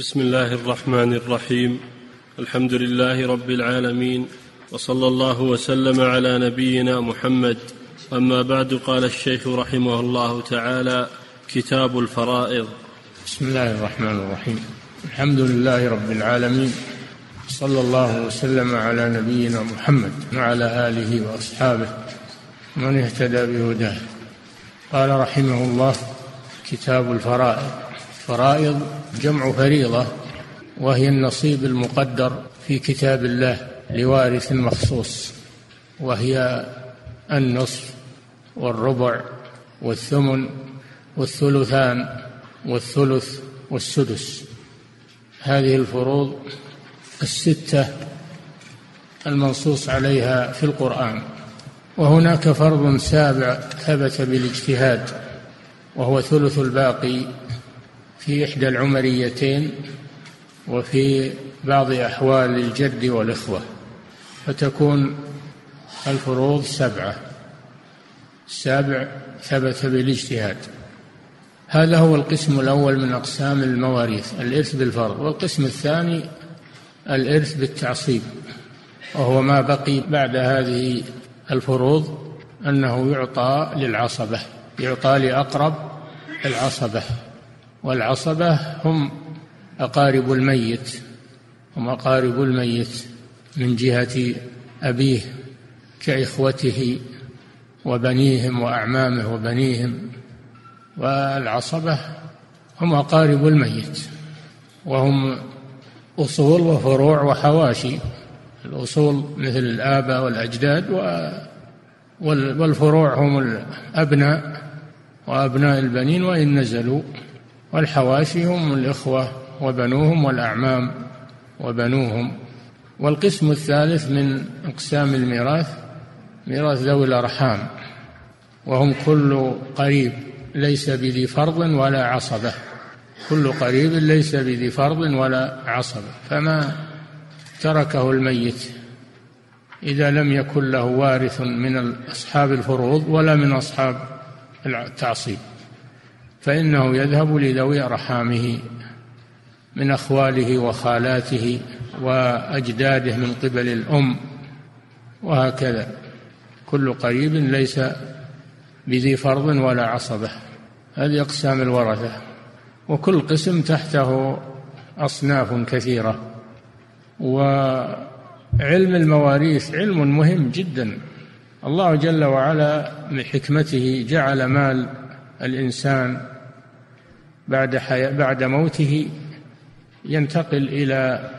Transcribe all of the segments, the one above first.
بسم الله الرحمن الرحيم. الحمد لله رب العالمين وصلى الله وسلم على نبينا محمد. أما بعد قال الشيخ رحمه الله تعالى كتاب الفرائض. بسم الله الرحمن الرحيم. الحمد لله رب العالمين صلى الله وسلم على نبينا محمد وعلى آله وأصحابه من اهتدى بهداه. قال رحمه الله كتاب الفرائض. فرائض جمع فريضة وهي النصيب المقدر في كتاب الله لوارث مخصوص وهي النصف والربع والثمن والثلثان والثلث والسدس. هذه الفروض الستة المنصوص عليها في القرآن. وهناك فرض سابع ثبت بالاجتهاد وهو ثلث الباقي في إحدى العمريتين وفي بعض أحوال الجد والإخوة فتكون الفروض سبعة. السابع ثبت بالاجتهاد. هذا هو القسم الأول من أقسام المواريث الإرث بالفرض والقسم الثاني الإرث بالتعصيب. وهو ما بقي بعد هذه الفروض أنه يعطى للعصبة يعطى لأقرب العصبة. والعصبة هم أقارب الميت هم أقارب الميت من جهة أبيه كإخوته وبنيهم وأعمامه وبنيهم والعصبة هم أقارب الميت وهم أصول وفروع وحواشي الأصول مثل الآباء والأجداد والفروع هم الأبناء وأبناء البنين وإن نزلوا والحواشي هم الإخوة وبنوهم والأعمام وبنوهم. والقسم الثالث من أقسام الميراث ميراث ذوي الأرحام. وهم كل قريب ليس بذي فرض ولا عصبة. كل قريب ليس بذي فرض ولا عصبة. فما تركه الميت إذا لم يكن له وارث من أصحاب الفروض ولا من أصحاب التعصيب. فإنه يذهب لذوي أرحامه من أخواله وخالاته وأجداده من قبل الأم وهكذا. كل قريب ليس بذي فرض ولا عصبة. هذه أقسام الورثة. وكل قسم تحته أصناف كثيرة. وعلم المواريث علم مهم جدا. الله جل وعلا من حكمته جعل مال الإنسان بعد حياة بعد موته ينتقل إلى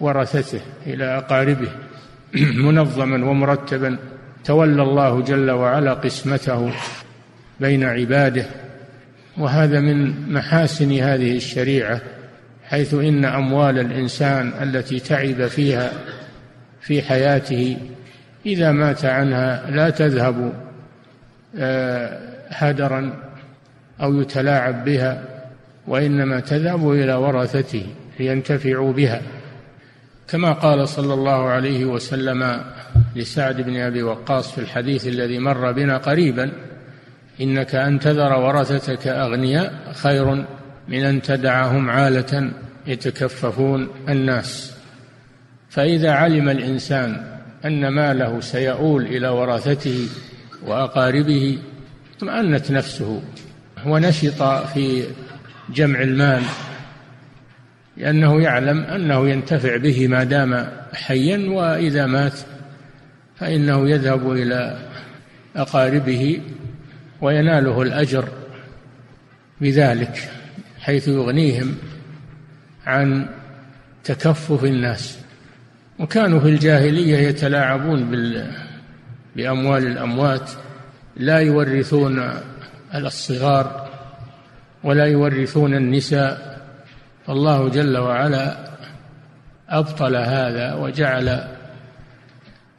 ورثته إلى أقاربه منظما ومرتبا. تولى الله جل وعلا قسمته بين عباده وهذا من محاسن هذه الشريعة حيث إن أموال الإنسان التي تعب فيها في حياته إذا مات عنها لا تذهب آه، هدرا أو يتلاعب بها. وإنما تذهب إلى ورثته لينتفعوا بها. كما قال صلى الله عليه وسلم لسعد بن أبي وقاص في الحديث الذي مر بنا قريبا إنك أن تذر ورثتك أغنياء خير من أن تدعهم عالة يتكففون الناس. فإذا علم الإنسان أن ماله سيؤول إلى ورثته وأقاربه اطمأنت نفسه ونشط في جمع المال لأنه يعلم أنه ينتفع به ما دام حيا وإذا مات فإنه يذهب إلى أقاربه ويناله الأجر بذلك حيث يغنيهم عن تكفف الناس. وكانوا في الجاهلية يتلاعبون بال بأموال الأموات لا يورثون الصغار ولا يورثون النساء. الله جل وعلا أبطل هذا وجعل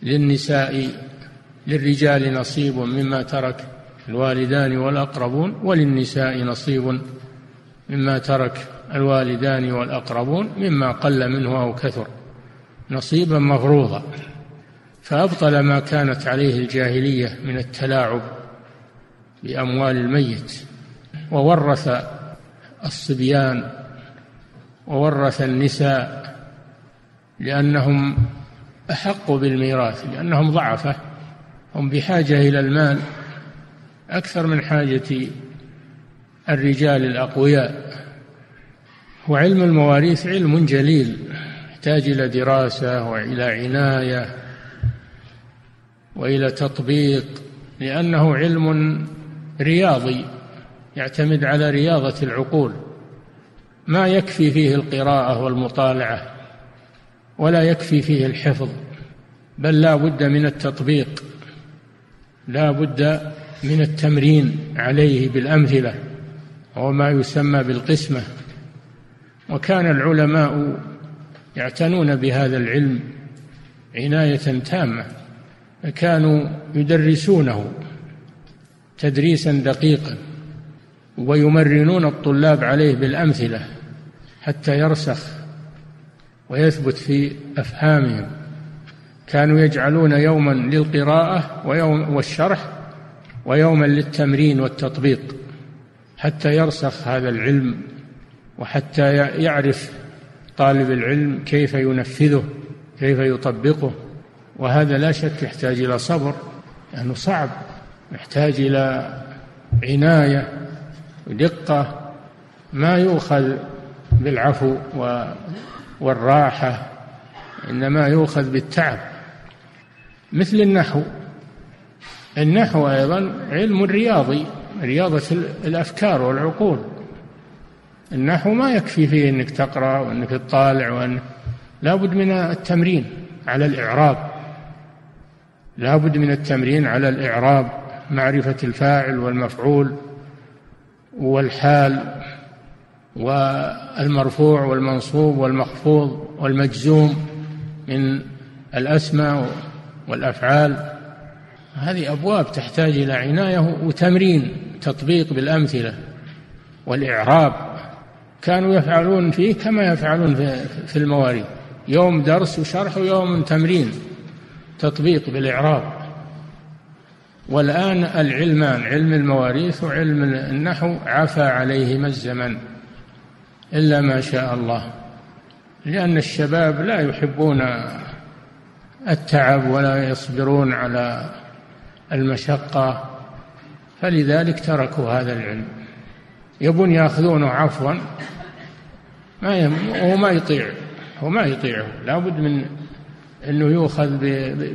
للنساء للرجال نصيب مما ترك الوالدان والأقربون وللنساء نصيب مما ترك الوالدان والأقربون مما قل منه أو كثر نصيبا مفروضا. فأبطل ما كانت عليه الجاهلية من التلاعب بأموال الميت. وورث الصبيان وورث النساء لأنهم أحق بالميراث لأنهم ضعفة هم بحاجة إلى المال أكثر من حاجة الرجال الأقوياء. وعلم المواريث علم جليل يحتاج إلى دراسة وإلى عناية وإلى تطبيق لأنه علم رياضي. يعتمد على رياضة العقول ما يكفي فيه القراءة والمطالعة ولا يكفي فيه الحفظ بل لا بد من التطبيق لا بد من التمرين عليه بالأمثلة وهو ما يسمى بالقسمة. وكان العلماء يعتنون بهذا العلم عناية تامة كانوا يدرسونه تدريسا دقيقا. ويمرنون الطلاب عليه بالأمثلة حتى يرسخ ويثبت في أفهامهم. كانوا يجعلون يوما للقراءة ويوم والشرح ويوما للتمرين والتطبيق حتى يرسخ هذا العلم وحتى يعرف طالب العلم كيف ينفذه كيف يطبقه. وهذا لا شك يحتاج إلى صبر لأنه صعب يحتاج إلى عناية. ودقة ما يؤخذ بالعفو والراحة إنما يؤخذ بالتعب. مثل النحو. النحو أيضا علم رياضي رياضة الأفكار والعقول. النحو ما يكفي فيه أنك تقرأ وأنك تطالع وأن لابد من التمرين على الإعراب. لابد من التمرين على الإعراب معرفة الفاعل والمفعول. والحال والمرفوع والمنصوب والمخفوض والمجزوم من الأسماء والأفعال. هذه أبواب تحتاج إلى عناية وتمرين تطبيق بالأمثلة والإعراب. كانوا يفعلون فيه كما يفعلون في المواريث. يوم درس وشرح ويوم تمرين تطبيق بالإعراب. والآن العلمان علم المواريث وعلم النحو عفى عليهما الزمن إلا ما شاء الله لأن الشباب لا يحبون التعب ولا يصبرون على المشقة فلذلك تركوا هذا العلم. يبون يأخذونه عفوا ما يم... هو ما يطيع هو ما يطيعه لابد من إنه يؤخذ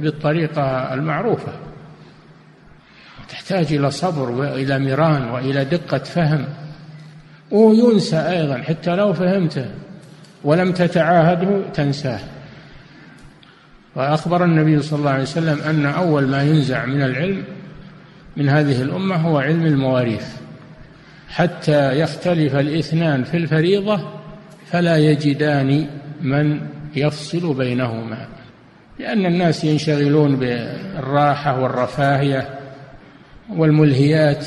بالطريقة المعروفة. تحتاج إلى صبر وإلى مران وإلى دقة فهم. وينسى أيضا حتى لو فهمته ولم تتعاهده تنساه. وأخبر النبي صلى الله عليه وسلم أن أول ما ينزع من العلم من هذه الأمة هو علم المواريث. حتى يختلف الإثنان في الفريضة فلا يجدان من يفصل بينهما. لأن الناس ينشغلون بالراحة والرفاهية والملهيات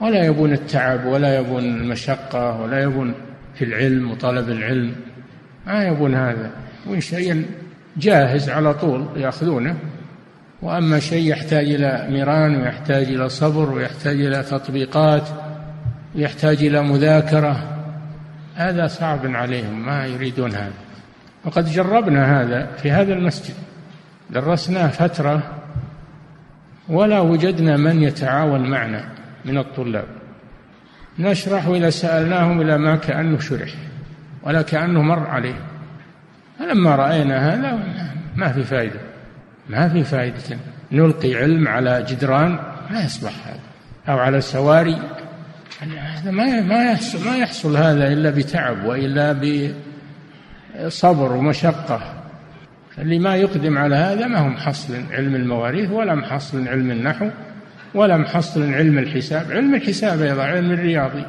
ولا يبون التعب ولا يبون المشقة ولا يبون في العلم وطلب العلم. ما يبون هذا. يبون شيئا جاهز على طول يأخذونه. وأما شيء يحتاج إلى ميران ويحتاج إلى صبر ويحتاج إلى تطبيقات ويحتاج إلى مذاكرة هذا صعب عليهم ما يريدون هذا. وقد جربنا هذا في هذا المسجد. درسناه فترة ولا وجدنا من يتعاون معنا من الطلاب. نشرح وإذا سألناهم إلى ما كأنه شرح ولا كأنه مر عليه. فلما رأينا هذا ما في فائدة ما في فائدة نلقي علم على جدران ما يصلح هذا أو على سواري. هذا ما ما يحصل ما يحصل هذا إلا بتعب وإلا بصبر ومشقة. اللي ما يقدم على هذا ما هو محصل علم المواريث ولا محصل علم النحو ولا محصل علم الحساب. علم الحساب أيضا علم الرياضي.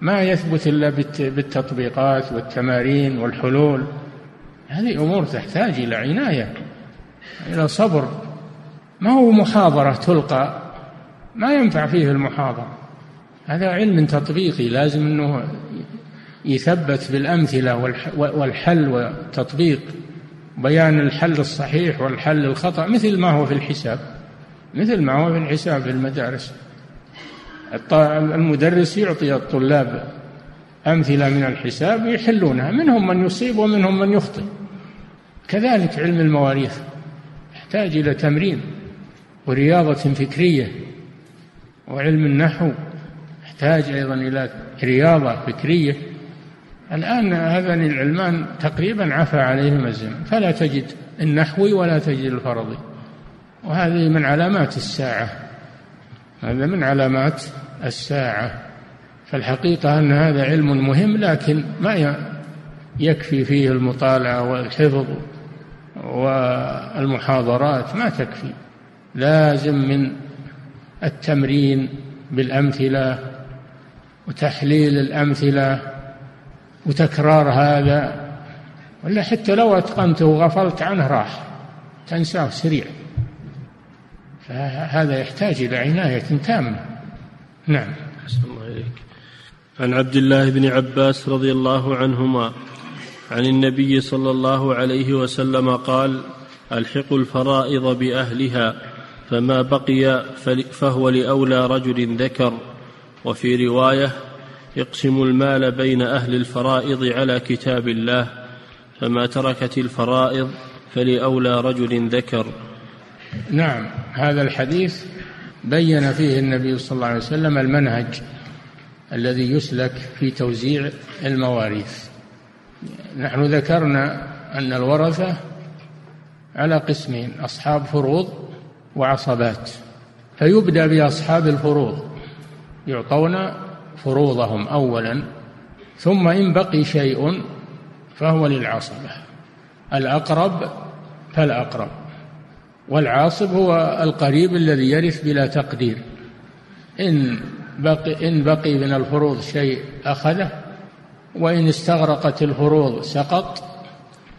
ما يثبت إلا بالتطبيقات والتمارين والحلول. هذه أمور تحتاج إلى عناية إلى صبر. ما هو محاضرة تلقى؟ ما ينفع فيه المحاضرة. هذا علم تطبيقي لازم أنه يثبت بالأمثلة والحل والتطبيق. بيان الحل الصحيح والحل الخطأ مثل ما هو في الحساب مثل ما هو في الحساب في المدارس. المدرس يعطي الطلاب أمثلة من الحساب يحلونها منهم من يصيب ومنهم من يخطئ. كذلك علم المواريث يحتاج إلى تمرين ورياضة فكرية وعلم النحو يحتاج أيضا إلى رياضة فكرية. الآن هذان العلمان تقريبا عفى عليهما الزمن فلا تجد النحوي ولا تجد الفرضي. وهذه من علامات الساعة. هذا من علامات الساعة. فالحقيقة أن هذا علم مهم لكن ما يكفي فيه المطالعة والحفظ والمحاضرات ما تكفي. لازم من التمرين بالأمثلة وتحليل الأمثلة وتكرار هذا. ولا حتى لو أتقنته وغفلت عنه راح تنساه سريع. فهذا يحتاج إلى عناية تامة. نعم. أحسن الله إليك. عن عبد الله بن عباس رضي الله عنهما عن النبي صلى الله عليه وسلم قال الحقوا الفرائض بأهلها فما بقي فهو لأولى رجل ذكر. وفي رواية اقسموا المال بين أهل الفرائض على كتاب الله فما تركت الفرائض فلأولى رجل ذكر. نعم هذا الحديث بين فيه النبي صلى الله عليه وسلم المنهج الذي يسلك في توزيع المواريث. نحن ذكرنا أن الورثة على قسمين أصحاب فروض وعصبات. فيبدأ بأصحاب الفروض يعطون فروضهم أولا ثم إن بقي شيء فهو للعصبة الأقرب فالأقرب والعاصب هو القريب الذي يرث بلا تقدير. إن بقي إن بقي من الفروض شيء أخذه وإن استغرقت الفروض سقط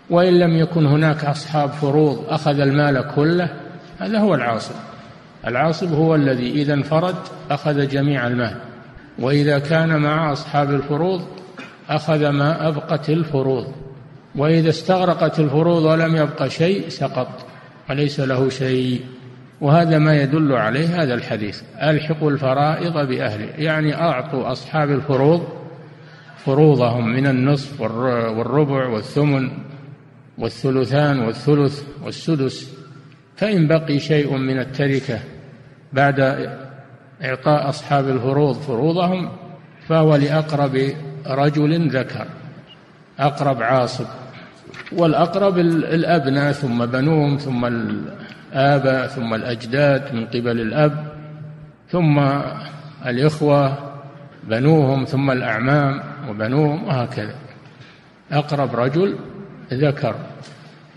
وإن لم يكن هناك أصحاب فروض أخذ المال كله هذا هو العاصب العاصب هو الذي إذا انفرد أخذ جميع المال. وإذا كان مع أصحاب الفروض أخذ ما أبقت الفروض وإذا استغرقت الفروض ولم يبق شيء سقط وليس له شيء؟ وهذا ما يدل عليه هذا الحديث ألحقوا الفرائض بأهله يعني أعطوا أصحاب الفروض فروضهم من النصف والربع والثمن والثلثان والثلث والسدس فإن بقي شيء من التركة بعد إعطاء أصحاب الفروض. فروضهم فهو لأقرب رجل ذكر أقرب عاصب والأقرب الأبناء ثم بنوهم ثم الآباء ثم الأجداد من قبل الأب ثم الإخوة بنوهم ثم الأعمام وبنوهم وهكذا. أقرب رجل ذكر.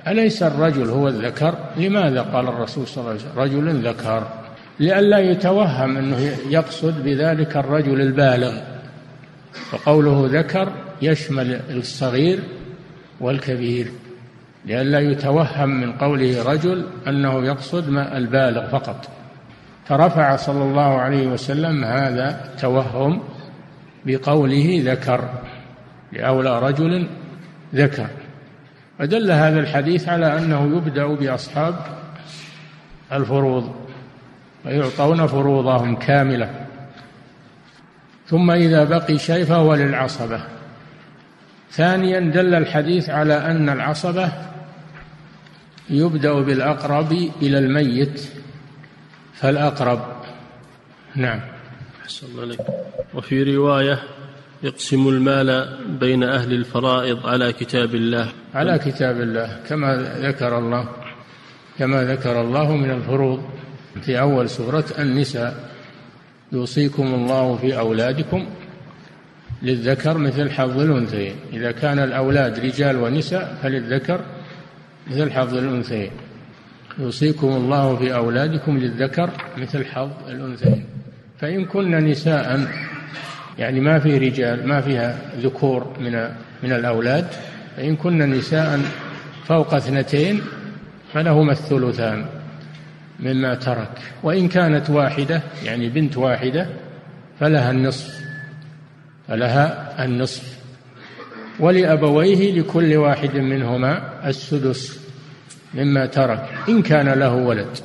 أليس الرجل هو الذكر؟ لماذا قال الرسول صلى الله عليه وسلم؟ رجل ذكر. لئلا يتوهم أنه يقصد بذلك الرجل البالغ. وقوله ذكر يشمل الصغير والكبير لئلا يتوهم من قوله رجل أنه يقصد ما البالغ فقط. فرفع صلى الله عليه وسلم هذا التوهم بقوله ذكر لأولى رجل ذكر. فدل هذا الحديث على أنه يبدأ بأصحاب الفروض. ويعطون فروضهم كاملة. ثم إذا بقي شيء فهو للعصبة. ثانيا دل الحديث على أن العصبة يبدأ بالأقرب إلى الميت فالأقرب. نعم. أحسن الله وفي رواية يقسم المال بين أهل الفرائض على كتاب الله. على كتاب الله كما ذكر الله كما ذكر الله من الفروض. في أول سورة النساء يوصيكم الله في أولادكم للذكر مثل حظ الأنثيين. إذا كان الأولاد رجال ونساء فللذكر مثل حظ الأنثيين. يوصيكم الله في أولادكم للذكر مثل حظ الأنثيين. فإن كن نساء يعني ما في رجال ما فيها ذكور من من الأولاد فإن كن نساء فوق اثنتين فلهما الثلثان. مما ترك. وإن كانت واحدة يعني بنت واحدة فلها النصف فلها النصف. ولأبويه لكل واحد منهما السدس مما ترك إن كان له ولد.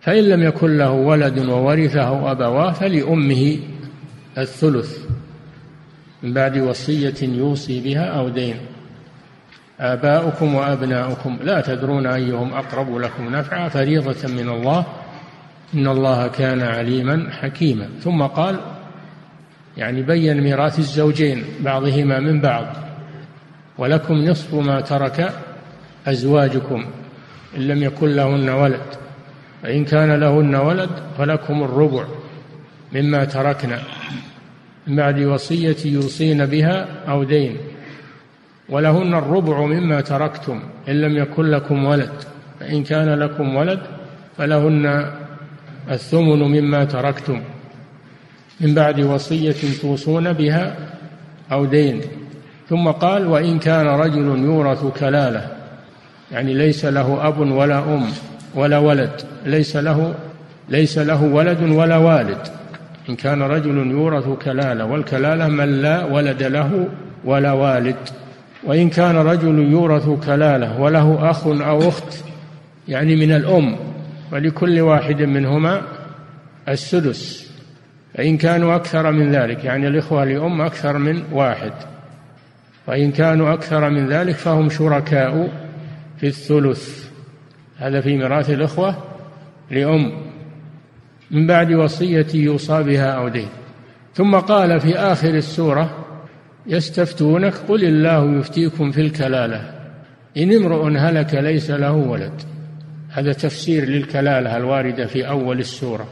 فإن لم يكن له ولد وورثه أبواه فلأمه الثلث. من بعد وصية يوصي بها أو دين. آباؤكم وأبناؤكم. لا تدرون أيهم أقرب لكم نفعا. فريضة من الله. إن الله كان عليما حكيما. ثم قال يعني بين ميراث الزوجين بعضهما من بعض. ولكم نصف ما ترك أزواجكم إن لم يكن لهن ولد. فإن كان لهن ولد فلكم الربع مما تركنا. من بعد وصية يوصين بها أو دين. ولهن الربع مما تركتم إن لم يكن لكم ولد فإن كان لكم ولد فلهن الثمن مما تركتم. من بعد وصية توصون بها أو دين. ثم قال وإن كان رجل يورث كلالة يعني ليس له أب ولا أم ولا ولد ليس له ليس له ولد ولا والد. إن كان رجل يورث كلالة والكلالة من لا ولد له ولا والد. وإن كان رجل يورث كلالة وله أخ أو أخت يعني من الأم ولكل واحد منهما السدس فإن كانوا أكثر من ذلك يعني الإخوة لأم أكثر من واحد. وإن كانوا أكثر من ذلك فهم شركاء في الثلث. هذا في ميراث الإخوة لأم. من بعد وصية يوصى بها أو دين ثم قال في آخر السورة يستفتونك قل الله يفتيكم في الكلالة. إن امرؤ هلك ليس له ولد. هذا تفسير للكلالة الواردة في أول السورة.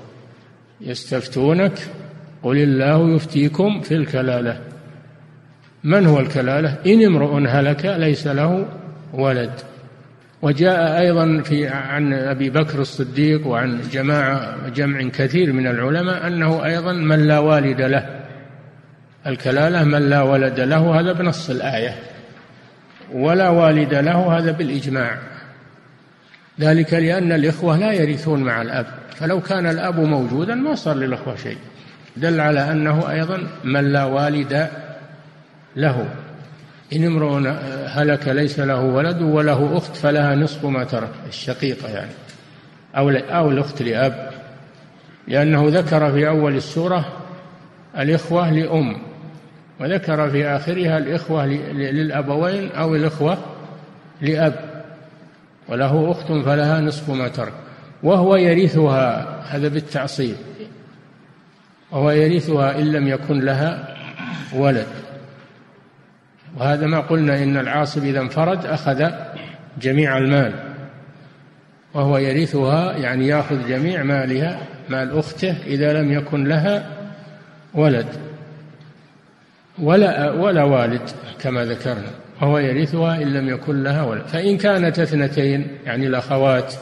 يستفتونك قل الله يفتيكم في الكلالة. من هو الكلالة؟ إن امرؤ هلك ليس له ولد. وجاء أيضا في عن أبي بكر الصديق وعن جماعة جمع كثير من العلماء أنه أيضا من لا والد له. الكلالة من لا ولد له هذا بنص الآية ولا والد له هذا بالإجماع. ذلك لأن الإخوة لا يرثون مع الأب فلو كان الأب موجودا ما صار للأخوة شيء. دل على أنه أيضا من لا والد له. إن امرؤ هلك ليس له ولد وله أخت فلها نصف ما ترك الشقيقة يعني أو أو الأخت لأب. لأنه ذكر في أول السورة الإخوة لأم. وذكر في آخرها الإخوة للأبوين أو الإخوة لأب وله أخت فلها نصف ما ترك وهو يرثها هذا بالتعصيب وهو يرثها إن لم يكن لها ولد. وهذا ما قلنا إن العاصب إذا انفرد أخذ جميع المال وهو يرثها يعني يأخذ جميع مالها مال أخته إذا لم يكن لها ولد. ولا ولا والد كما ذكرنا وهو يرثها إن لم يكن لها ولد. فإن كانت اثنتين يعني الأخوات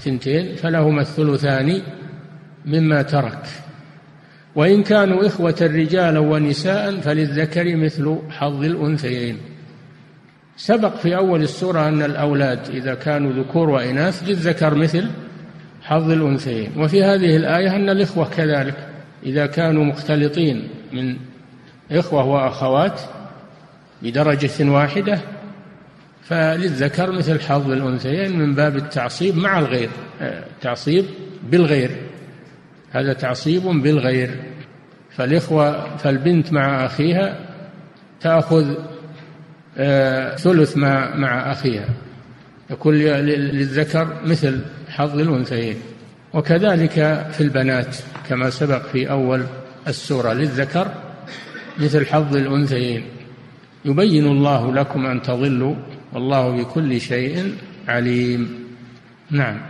ثنتين فلهما الثلثان مما ترك. وإن كانوا إخوة رجالا ونساء فللذكر مثل حظ الأنثيين. سبق في أول السورة أن الأولاد إذا كانوا ذكور وإناث للذكر مثل حظ الأنثيين. وفي هذه الآية أن الإخوة كذلك إذا كانوا مختلطين من إخوة وأخوات بدرجة واحدة فللذكر مثل حظ الأنثيين من باب التعصيب مع الغير تعصيب بالغير. هذا تعصيب بالغير. فالإخوة فالبنت مع أخيها تأخذ آه، ثلث ما مع أخيها. يكون للذكر مثل حظ الأنثيين. وكذلك في البنات كما سبق في أول السورة للذكر مثل حظ الأنثيين. يبين الله لكم أن تضلوا والله بكل شيء عليم. نعم.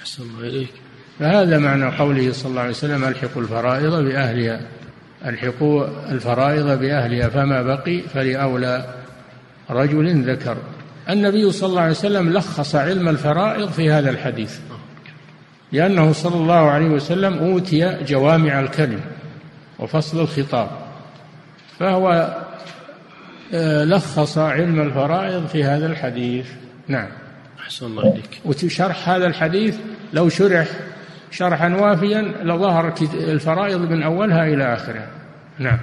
أحسن الله إليك. فهذا معنى قوله صلى الله عليه وسلم ألحقوا الفرائض بأهلها. ألحقوا الفرائض بأهلها فما بقي فلأولى رجل ذكر. النبي صلى الله عليه وسلم لخص علم الفرائض في هذا الحديث. لأنه صلى الله عليه وسلم أوتي جوامع الكلم وفصل الخطاب. فهو آه، لخص علم الفرائض في هذا الحديث. نعم. أحسن الله إليك. وشرح هذا الحديث لو شرح شرحا وافيا لظهر الفرائض من أولها إلى آخرها. نعم.